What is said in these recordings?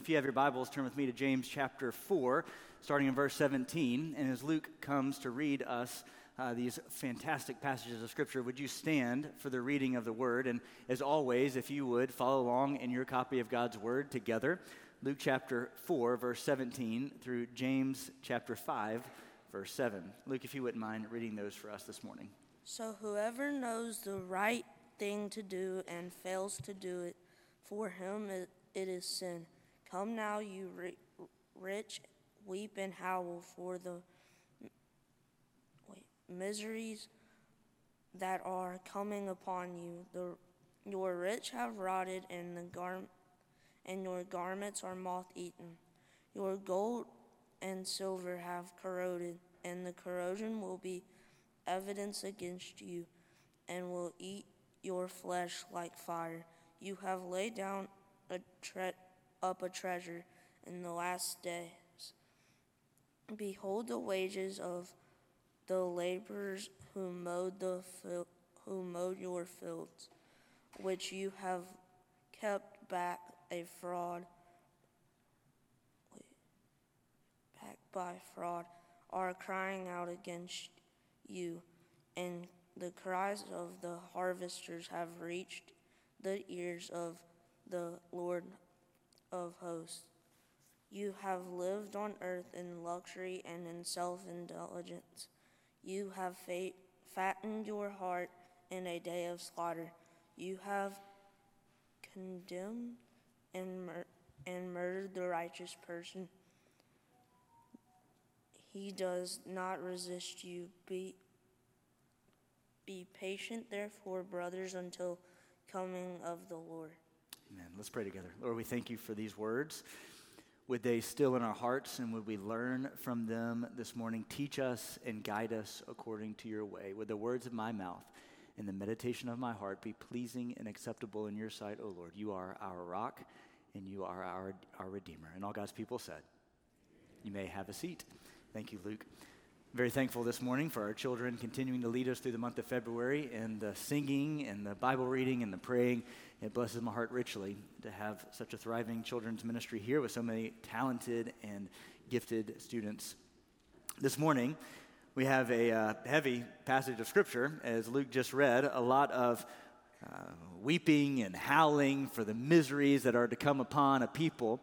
If you have your Bibles, turn with me to James chapter 4, starting in verse 17. And as Luke comes to read us uh, these fantastic passages of Scripture, would you stand for the reading of the Word? And as always, if you would, follow along in your copy of God's Word together. Luke chapter 4, verse 17, through James chapter 5, verse 7. Luke, if you wouldn't mind reading those for us this morning. So whoever knows the right thing to do and fails to do it, for him it, it is sin. Come now, you ri- rich, weep and howl for the wait, miseries that are coming upon you. The, your rich have rotted, and the gar- and your garments are moth-eaten. Your gold and silver have corroded, and the corrosion will be evidence against you, and will eat your flesh like fire. You have laid down a tre- up a treasure in the last days. Behold the wages of the laborers who mowed the fil- who mowed your fields, which you have kept back a fraud back by fraud, are crying out against you, and the cries of the harvesters have reached the ears of the Lord of hosts. You have lived on earth in luxury and in self indulgence. You have fa- fattened your heart in a day of slaughter. You have condemned and, mur- and murdered the righteous person. He does not resist you. Be, be patient, therefore, brothers, until coming of the Lord. Amen. Let's pray together. Lord, we thank you for these words. Would they still in our hearts and would we learn from them this morning? Teach us and guide us according to your way. Would the words of my mouth and the meditation of my heart be pleasing and acceptable in your sight, O Lord? You are our rock and you are our, our Redeemer. And all God's people said, You may have a seat. Thank you, Luke. Very thankful this morning for our children continuing to lead us through the month of February and the singing and the Bible reading and the praying. It blesses my heart richly to have such a thriving children's ministry here with so many talented and gifted students. This morning, we have a uh, heavy passage of Scripture, as Luke just read, a lot of uh, weeping and howling for the miseries that are to come upon a people.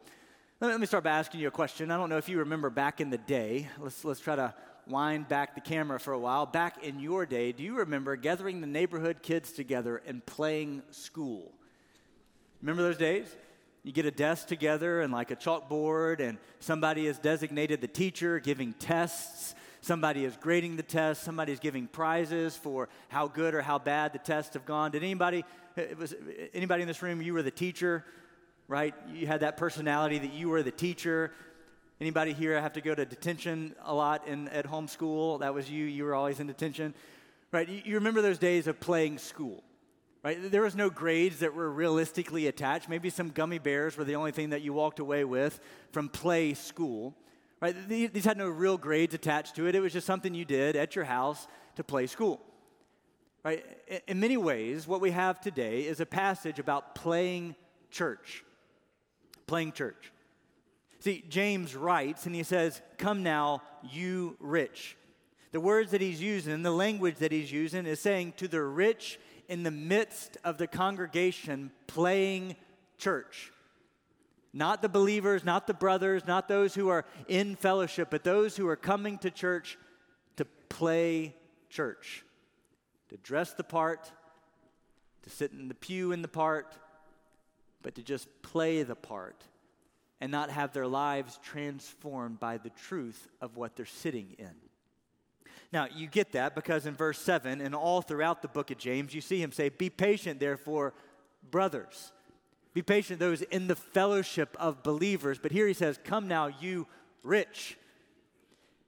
Let me start by asking you a question. I don't know if you remember back in the day. Let's, let's try to wind back the camera for a while. Back in your day, do you remember gathering the neighborhood kids together and playing school? Remember those days? You get a desk together and like a chalkboard, and somebody is designated the teacher giving tests. Somebody is grading the test. Somebody is giving prizes for how good or how bad the tests have gone. Did anybody, it was, anybody in this room, you were the teacher, right? You had that personality that you were the teacher. Anybody here have to go to detention a lot in, at home school? That was you. You were always in detention, right? You, you remember those days of playing school, right? There was no grades that were realistically attached. Maybe some gummy bears were the only thing that you walked away with from play school, right? These, had no real grades attached to it. It was just something you did at your house to play school, right? In many ways, what we have today is a passage about playing church, playing church. See, James writes and he says, Come now, you rich. The words that he's using, the language that he's using is saying to the rich in the midst of the congregation playing church. Not the believers, not the brothers, not those who are in fellowship, but those who are coming to church to play church, to dress the part, to sit in the pew in the part, but to just play the part and not have their lives transformed by the truth of what they're sitting in. Now, you get that because in verse 7 and all throughout the book of James, you see him say, Be patient, therefore, brothers. Be patient, those in the fellowship of believers. But here he says, Come now, you rich.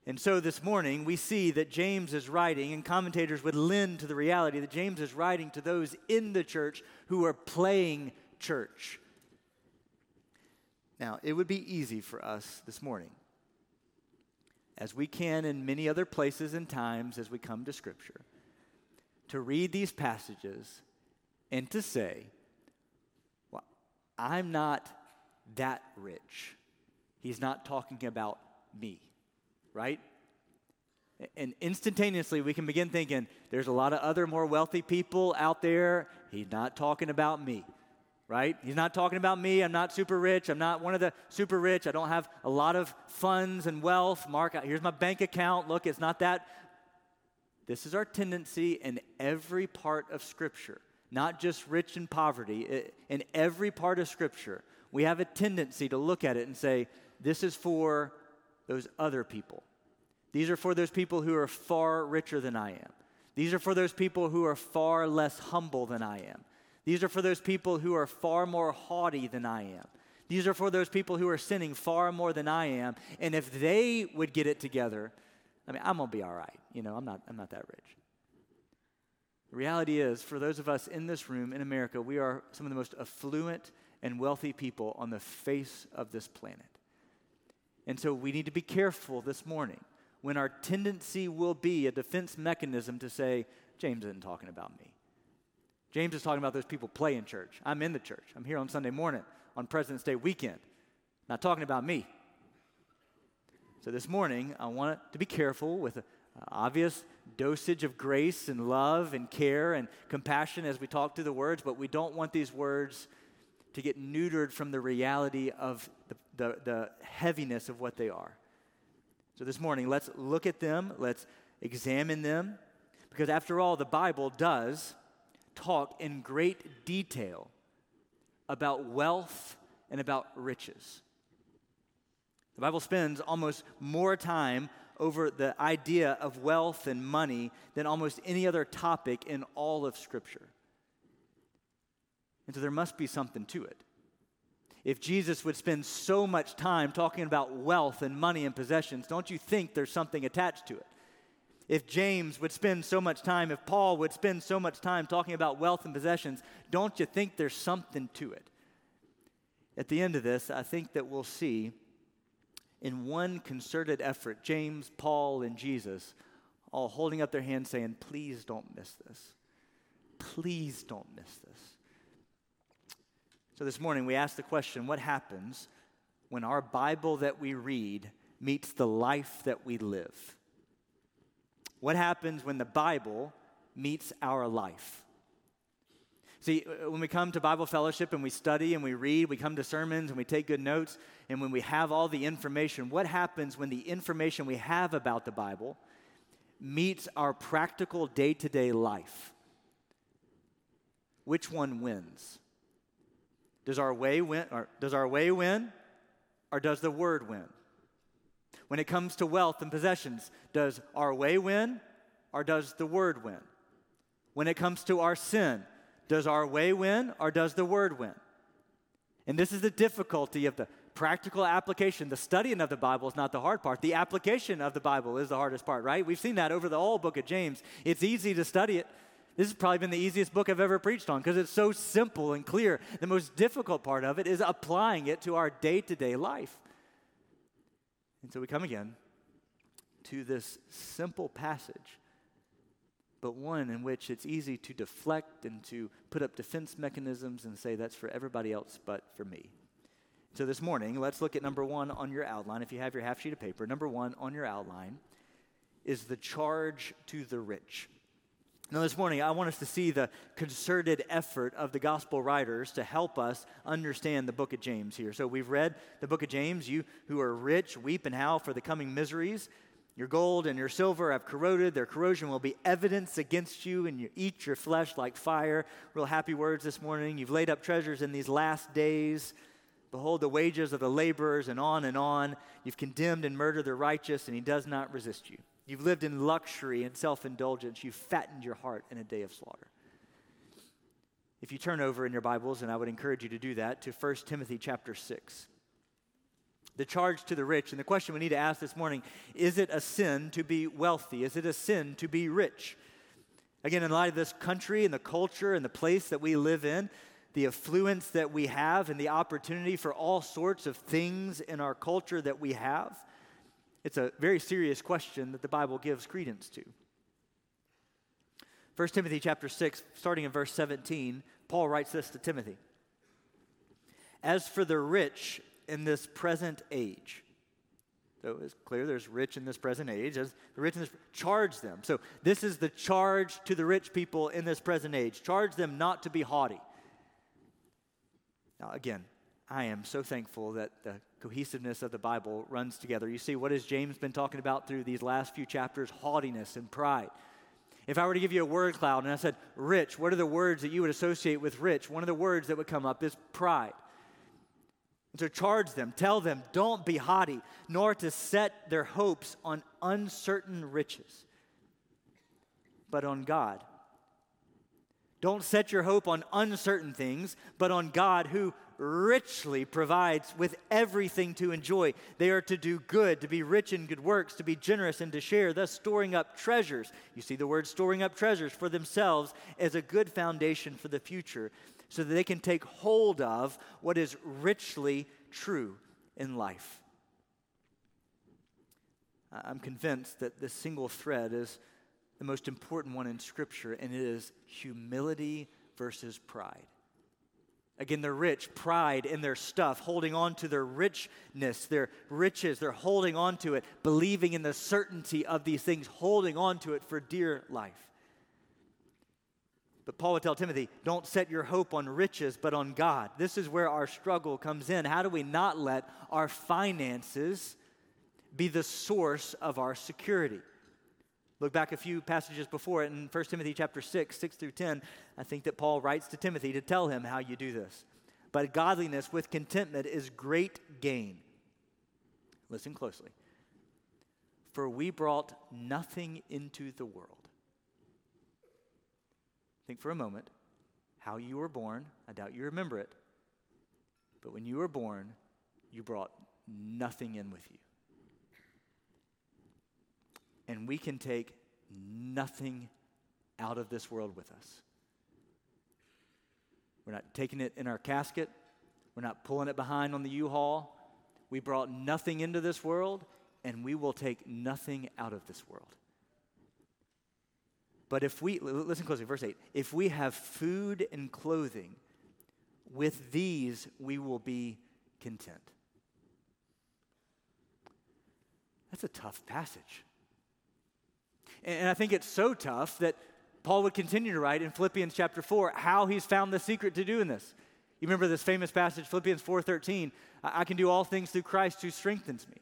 And so this morning, we see that James is writing, and commentators would lend to the reality that James is writing to those in the church who are playing church. Now, it would be easy for us this morning, as we can in many other places and times as we come to Scripture, to read these passages and to say, well, I'm not that rich. He's not talking about me, right? And instantaneously, we can begin thinking there's a lot of other more wealthy people out there. He's not talking about me, right? He's not talking about me. I'm not super rich. I'm not one of the super rich. I don't have a lot of funds and wealth. Mark, here's my bank account. Look, it's not that. This is our tendency in every part of Scripture, not just rich and poverty. In every part of Scripture, we have a tendency to look at it and say, this is for those other people. These are for those people who are far richer than I am. These are for those people who are far less humble than I am. These are for those people who are far more haughty than I am. These are for those people who are sinning far more than I am. And if they would get it together, I mean, I'm going to be all right. You know, I'm not, I'm not that rich. The reality is, for those of us in this room in America, we are some of the most affluent and wealthy people on the face of this planet. And so we need to be careful this morning when our tendency will be a defense mechanism to say, James isn't talking about me. James is talking about those people play in church. I'm in the church. I'm here on Sunday morning on President's Day weekend. Not talking about me. So this morning, I want to be careful with an obvious dosage of grace and love and care and compassion as we talk through the words, but we don't want these words to get neutered from the reality of the, the, the heaviness of what they are. So this morning, let's look at them, let's examine them, because after all, the Bible does talk in great detail about wealth and about riches. The Bible spends almost more time over the idea of wealth and money than almost any other topic in all of Scripture. And so there must be something to it if Jesus would spend so much time talking about wealth and money and possessions, don't you think there's something attached to it? If James would spend so much time, if Paul would spend so much time talking about wealth and possessions, don't you think there's something to it? At the end of this, I think that we'll see in one concerted effort, James, Paul, and Jesus all holding up their hands saying, Please don't miss this. Please don't miss this. So this morning we asked the question what happens when our Bible that we read meets the life that we live? What happens when the Bible meets our life? See, uh, when we come to Bible fellowship and we study and we read, we come to sermons and we take good notes, and when we have all the information, what happens when the information we have about the Bible meets our practical day to day life? Which one wins? Does our way win or does our way win or does the word win? When it comes to wealth and possessions, does our way win or does the word win? When it comes to our sin, does our way win or does the word win? And this is the difficulty of the practical application. The studying of the Bible is not the hard part. The application of the Bible is the hardest part, right? We've seen that over the whole book of James. It's easy to study it, this has probably been the easiest book I've ever preached on because it's so simple and clear. The most difficult part of it is applying it to our day to day life. And so we come again to this simple passage, but one in which it's easy to deflect and to put up defense mechanisms and say that's for everybody else but for me. So this morning, let's look at number one on your outline. If you have your half sheet of paper, number one on your outline is the charge to the rich. Now, this morning, I want us to see the concerted effort of the gospel writers to help us understand the book of James here. So, we've read the book of James. You who are rich, weep and howl for the coming miseries. Your gold and your silver have corroded. Their corrosion will be evidence against you, and you eat your flesh like fire. Real happy words this morning. You've laid up treasures in these last days. Behold, the wages of the laborers, and on and on. You've condemned and murdered the righteous, and he does not resist you. You've lived in luxury and self indulgence. You've fattened your heart in a day of slaughter. If you turn over in your Bibles, and I would encourage you to do that, to 1 Timothy chapter 6. The charge to the rich, and the question we need to ask this morning is it a sin to be wealthy? Is it a sin to be rich? Again, in light of this country and the culture and the place that we live in, the affluence that we have, and the opportunity for all sorts of things in our culture that we have, it's a very serious question that the Bible gives credence to. 1 Timothy chapter 6, starting in verse 17, Paul writes this to Timothy. As for the rich in this present age, so it's clear there's rich in this present age. As the rich in this, charge them. So this is the charge to the rich people in this present age. Charge them not to be haughty. Now, again, I am so thankful that the cohesiveness of the Bible runs together. You see, what has James been talking about through these last few chapters? Haughtiness and pride. If I were to give you a word cloud and I said, rich, what are the words that you would associate with rich? One of the words that would come up is pride. And so charge them, tell them, don't be haughty, nor to set their hopes on uncertain riches, but on God. Don't set your hope on uncertain things, but on God who richly provides with everything to enjoy. They are to do good, to be rich in good works, to be generous and to share, thus storing up treasures. You see the word storing up treasures for themselves as a good foundation for the future, so that they can take hold of what is richly true in life. I'm convinced that this single thread is the most important one in Scripture, and it is humility versus pride. Again, the rich, pride in their stuff, holding on to their richness, their riches. They're holding on to it, believing in the certainty of these things, holding on to it for dear life. But Paul would tell Timothy, don't set your hope on riches, but on God. This is where our struggle comes in. How do we not let our finances be the source of our security? Look back a few passages before it in 1 Timothy chapter 6, 6 through 10. I think that Paul writes to Timothy to tell him how you do this. But godliness with contentment is great gain. Listen closely. For we brought nothing into the world. Think for a moment how you were born. I doubt you remember it. But when you were born, you brought nothing in with you and we can take nothing out of this world with us. We're not taking it in our casket, we're not pulling it behind on the U Haul. We brought nothing into this world, and we will take nothing out of this world. But if we, listen closely, verse 8, if we have food and clothing, with these we will be content. That's a tough passage. And I think it's so tough that Paul would continue to write in Philippians chapter 4 how he's found the secret to doing this. You remember this famous passage, Philippians 4:13, I can do all things through Christ who strengthens me.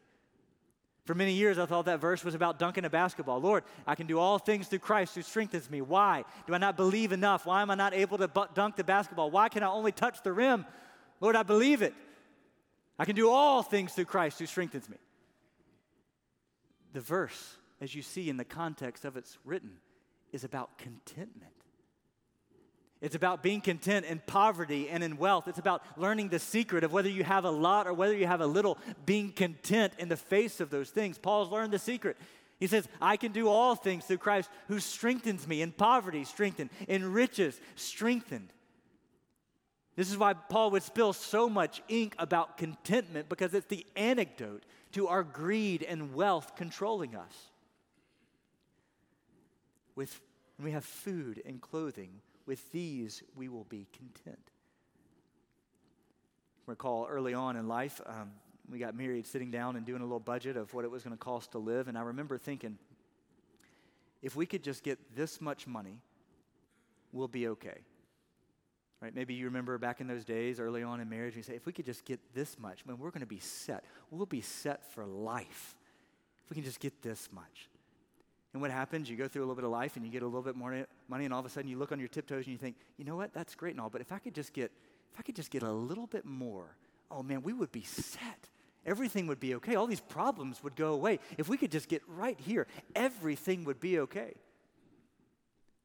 For many years, I thought that verse was about dunking a basketball. Lord, I can do all things through Christ who strengthens me. Why? Do I not believe enough? Why am I not able to dunk the basketball? Why can I only touch the rim? Lord, I believe it. I can do all things through Christ who strengthens me. The verse as you see in the context of it's written, is about contentment. It's about being content in poverty and in wealth. It's about learning the secret of whether you have a lot or whether you have a little, being content in the face of those things. Paul's learned the secret. He says, I can do all things through Christ who strengthens me in poverty, strengthened, in riches, strengthened. This is why Paul would spill so much ink about contentment because it's the antidote to our greed and wealth controlling us with, when we have food and clothing, with these we will be content. Recall early on in life, um, we got married sitting down and doing a little budget of what it was going to cost to live. And I remember thinking, if we could just get this much money, we'll be okay. Right? Maybe you remember back in those days, early on in marriage, you say, if we could just get this much, man, we're going to be set. We'll be set for life. If we can just get this much. And what happens? You go through a little bit of life and you get a little bit more money, and all of a sudden you look on your tiptoes and you think, you know what? That's great and all, but if I could just get, if I could just get a little bit more, oh man, we would be set. Everything would be okay. All these problems would go away. If we could just get right here, everything would be okay.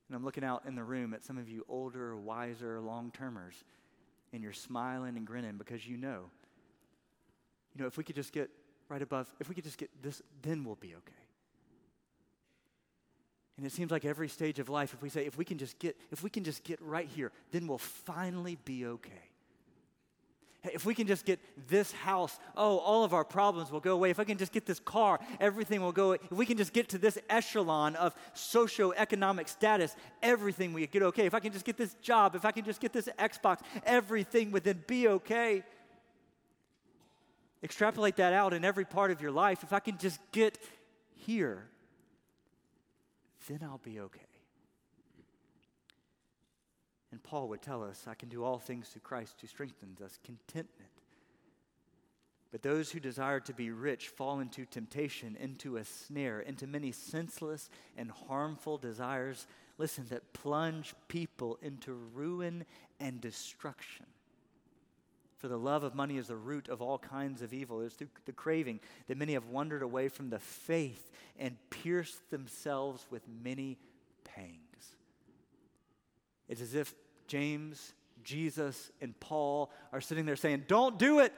And I'm looking out in the room at some of you older, wiser, long termers, and you're smiling and grinning because you know, you know, if we could just get right above, if we could just get this, then we'll be okay. And it seems like every stage of life, if we say, if we can just get, if we can just get right here, then we'll finally be okay. If we can just get this house, oh, all of our problems will go away. If I can just get this car, everything will go away. If we can just get to this echelon of socioeconomic status, everything will get okay. If I can just get this job, if I can just get this Xbox, everything would then be okay. extrapolate that out in every part of your life. If I can just get here, then I'll be okay. And Paul would tell us, I can do all things through Christ who strengthens us, contentment. But those who desire to be rich fall into temptation, into a snare, into many senseless and harmful desires, listen, that plunge people into ruin and destruction. For the love of money is the root of all kinds of evil. It's through the craving that many have wandered away from the faith and pierced themselves with many pangs. It's as if James, Jesus, and Paul are sitting there saying, Don't do it.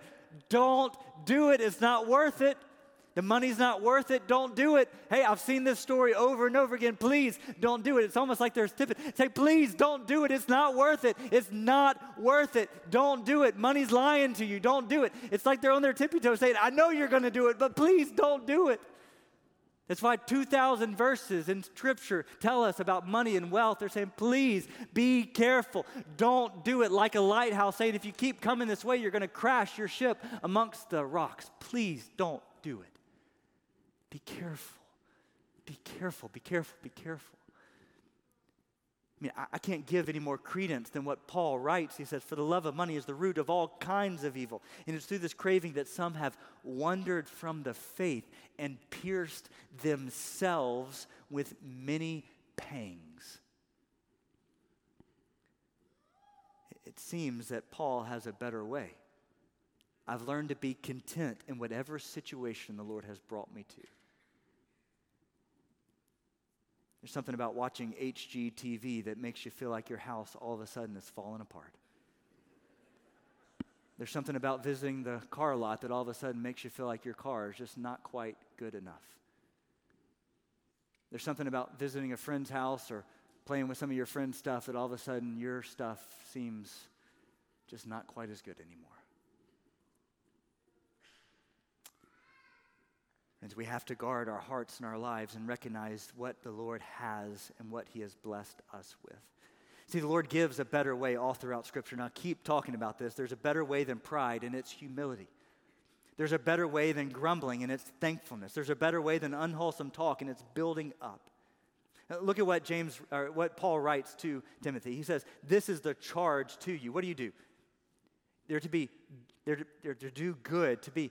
Don't do it. It's not worth it. The money's not worth it. Don't do it. Hey, I've seen this story over and over again. Please don't do it. It's almost like they're tipping. Say, please don't do it. It's not worth it. It's not worth it. Don't do it. Money's lying to you. Don't do it. It's like they're on their tippy toes saying, I know you're going to do it, but please don't do it. That's why 2,000 verses in Scripture tell us about money and wealth. They're saying, please be careful. Don't do it like a lighthouse saying, if you keep coming this way, you're going to crash your ship amongst the rocks. Please don't do it. Be careful. Be careful. Be careful. Be careful. I mean, I, I can't give any more credence than what Paul writes. He says, For the love of money is the root of all kinds of evil. And it's through this craving that some have wandered from the faith and pierced themselves with many pangs. It seems that Paul has a better way. I've learned to be content in whatever situation the Lord has brought me to. There's something about watching HGTV that makes you feel like your house all of a sudden is falling apart. There's something about visiting the car lot that all of a sudden makes you feel like your car is just not quite good enough. There's something about visiting a friend's house or playing with some of your friend's stuff that all of a sudden your stuff seems just not quite as good anymore. Friends, we have to guard our hearts and our lives and recognize what the Lord has and what He has blessed us with. See, the Lord gives a better way all throughout Scripture. Now, keep talking about this. There's a better way than pride, and it's humility. There's a better way than grumbling, and it's thankfulness. There's a better way than unwholesome talk, and it's building up. Look at what James, or what Paul writes to Timothy. He says, "This is the charge to you." What do you do? They're to be, they're to, they're to do good, to be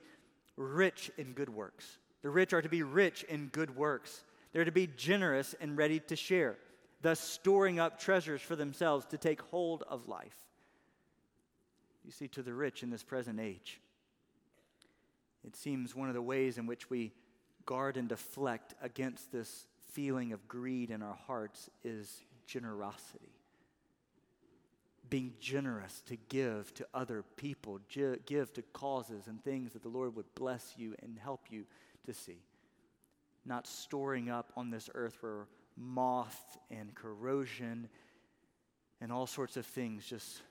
rich in good works. The rich are to be rich in good works. They're to be generous and ready to share, thus storing up treasures for themselves to take hold of life. You see, to the rich in this present age, it seems one of the ways in which we guard and deflect against this feeling of greed in our hearts is generosity. Being generous to give to other people, give to causes and things that the Lord would bless you and help you to see. Not storing up on this earth where moth and corrosion and all sorts of things just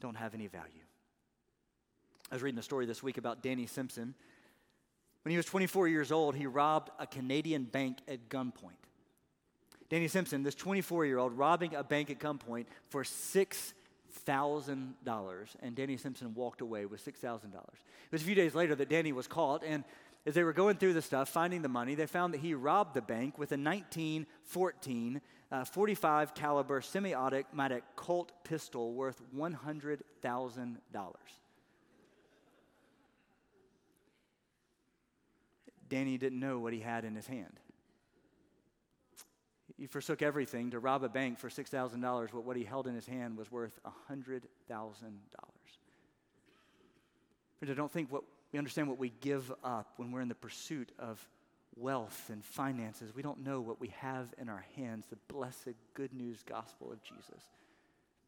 don't have any value. I was reading a story this week about Danny Simpson. When he was 24 years old, he robbed a Canadian bank at gunpoint. Danny Simpson, this 24 year old, robbing a bank at gunpoint for six $6,000. And Danny Simpson walked away with $6,000. It was a few days later that Danny was caught. And as they were going through the stuff, finding the money, they found that he robbed the bank with a 1914 uh, 45 caliber semi-automatic Colt pistol worth $100,000. Danny didn't know what he had in his hand. He forsook everything to rob a bank for $6,000, but what he held in his hand was worth $100,000. Friends, I don't think what we understand what we give up when we're in the pursuit of wealth and finances. We don't know what we have in our hands, the blessed good news gospel of Jesus.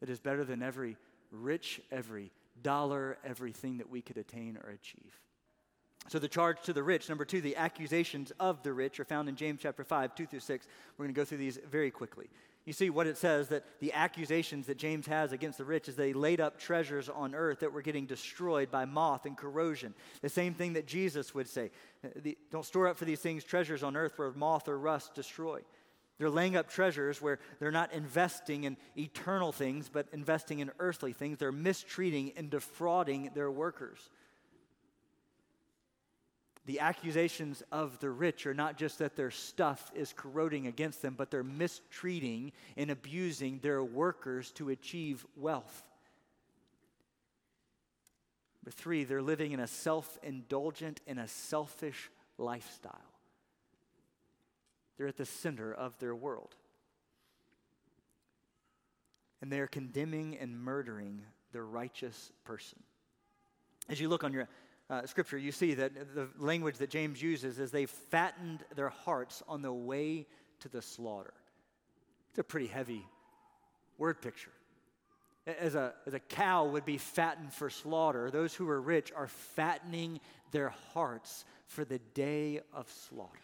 That is better than every rich, every dollar, everything that we could attain or achieve. So, the charge to the rich. Number two, the accusations of the rich are found in James chapter 5, 2 through 6. We're going to go through these very quickly. You see what it says that the accusations that James has against the rich is they laid up treasures on earth that were getting destroyed by moth and corrosion. The same thing that Jesus would say. The, don't store up for these things treasures on earth where moth or rust destroy. They're laying up treasures where they're not investing in eternal things, but investing in earthly things. They're mistreating and defrauding their workers. The accusations of the rich are not just that their stuff is corroding against them, but they're mistreating and abusing their workers to achieve wealth. Number three, they're living in a self indulgent and a selfish lifestyle. They're at the center of their world. And they are condemning and murdering the righteous person. As you look on your uh, scripture, you see that the language that James uses is they fattened their hearts on the way to the slaughter. It's a pretty heavy word picture. As a, as a cow would be fattened for slaughter, those who are rich are fattening their hearts for the day of slaughter.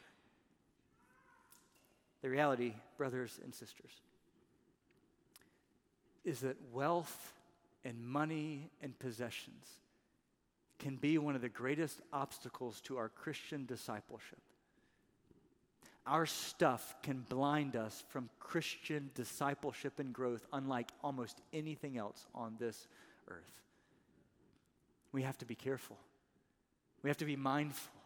The reality, brothers and sisters, is that wealth and money and possessions can be one of the greatest obstacles to our Christian discipleship. Our stuff can blind us from Christian discipleship and growth, unlike almost anything else on this earth. We have to be careful. We have to be mindful.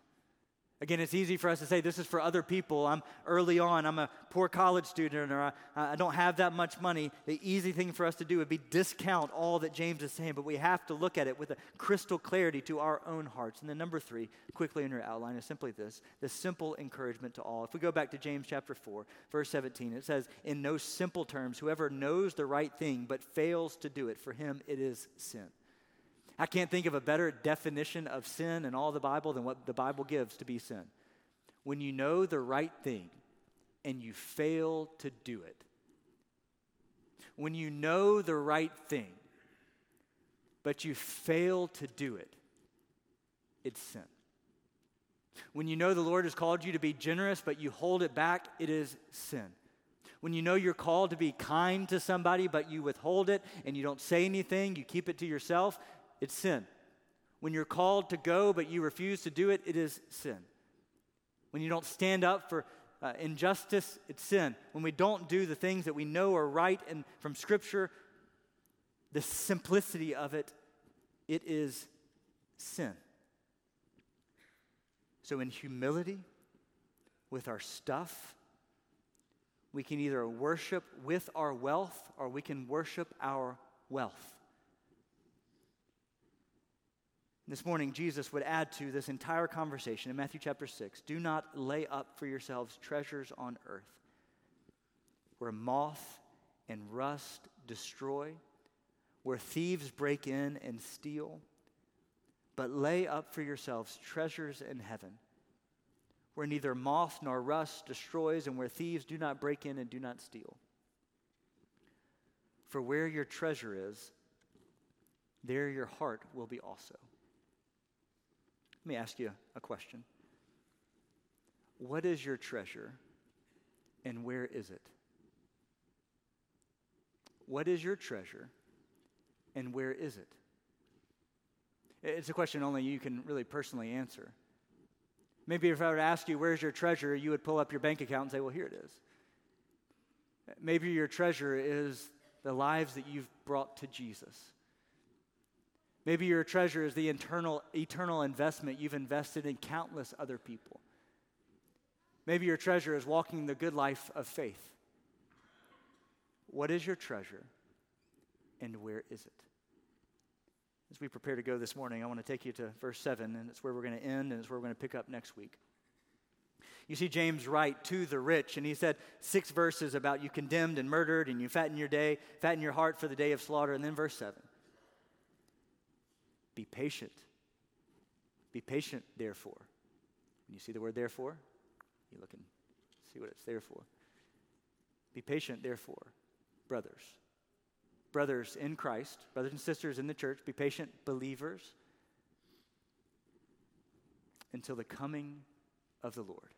Again, it's easy for us to say this is for other people. I'm early on, I'm a poor college student, or I, I, don't have that much money. The easy thing for us to do would be discount all that James is saying, but we have to look at it with a crystal clarity to our own hearts. And then, number three, quickly in your outline, is simply this this simple encouragement to all. If we go back to James chapter 4, verse 17, it says, In no simple terms, whoever knows the right thing but fails to do it, for him it is sin. I can't think of a better definition of sin in all the Bible than what the Bible gives to be sin. When you know the right thing and you fail to do it. When you know the right thing, but you fail to do it, it's sin. When you know the Lord has called you to be generous, but you hold it back, it is sin. When you know you're called to be kind to somebody, but you withhold it and you don't say anything, you keep it to yourself, it's sin. When you're called to go but you refuse to do it, it is sin. When you don't stand up for uh, injustice, it's sin. When we don't do the things that we know are right and from Scripture, the simplicity of it, it is sin. So, in humility, with our stuff, we can either worship with our wealth or we can worship our wealth. This morning, Jesus would add to this entire conversation in Matthew chapter 6 do not lay up for yourselves treasures on earth where moth and rust destroy, where thieves break in and steal, but lay up for yourselves treasures in heaven where neither moth nor rust destroys and where thieves do not break in and do not steal. For where your treasure is, there your heart will be also. Let me ask you a question. What is your treasure and where is it? What is your treasure and where is it? It's a question only you can really personally answer. Maybe if I were to ask you, where's your treasure, you would pull up your bank account and say, well, here it is. Maybe your treasure is the lives that you've brought to Jesus. Maybe your treasure is the internal, eternal investment you've invested in countless other people. Maybe your treasure is walking the good life of faith. What is your treasure and where is it? As we prepare to go this morning, I want to take you to verse 7, and it's where we're going to end, and it's where we're going to pick up next week. You see James write to the rich, and he said six verses about you condemned and murdered, and you fatten your day, fatten your heart for the day of slaughter, and then verse 7. Be patient. Be patient, therefore. When you see the word therefore, you look and see what it's there for. Be patient, therefore, brothers. Brothers in Christ, brothers and sisters in the church, be patient, believers, until the coming of the Lord.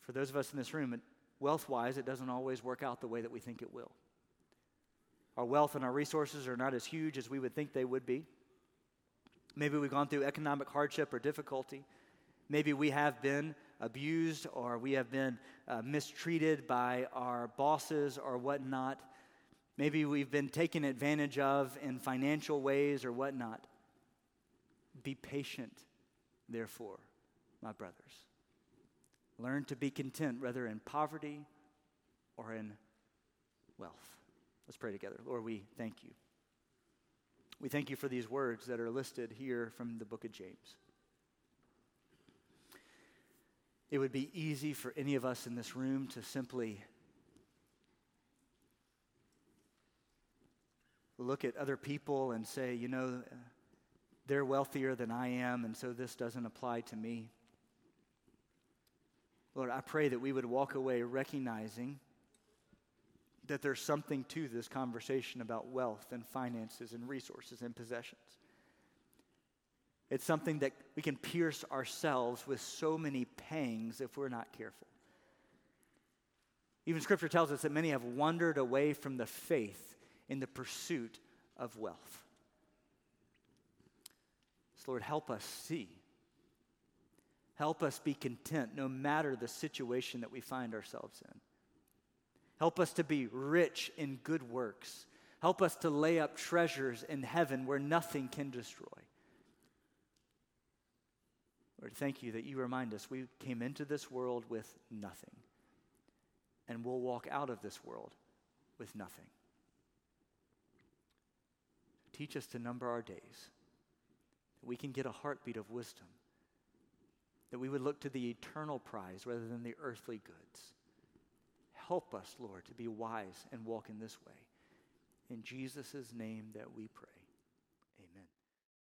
For those of us in this room, wealth wise, it doesn't always work out the way that we think it will. Our wealth and our resources are not as huge as we would think they would be. Maybe we've gone through economic hardship or difficulty. Maybe we have been abused or we have been uh, mistreated by our bosses or whatnot. Maybe we've been taken advantage of in financial ways or whatnot. Be patient, therefore, my brothers. Learn to be content, whether in poverty or in wealth. Let's pray together. Lord, we thank you. We thank you for these words that are listed here from the book of James. It would be easy for any of us in this room to simply look at other people and say, you know, they're wealthier than I am, and so this doesn't apply to me. Lord, I pray that we would walk away recognizing that there's something to this conversation about wealth and finances and resources and possessions. It's something that we can pierce ourselves with so many pangs if we're not careful. Even scripture tells us that many have wandered away from the faith in the pursuit of wealth. So, Lord, help us see. Help us be content no matter the situation that we find ourselves in. Help us to be rich in good works. Help us to lay up treasures in heaven where nothing can destroy. Lord, thank you that you remind us we came into this world with nothing, and we'll walk out of this world with nothing. Teach us to number our days, that we can get a heartbeat of wisdom, that we would look to the eternal prize rather than the earthly goods. Help us, Lord, to be wise and walk in this way. In Jesus' name that we pray.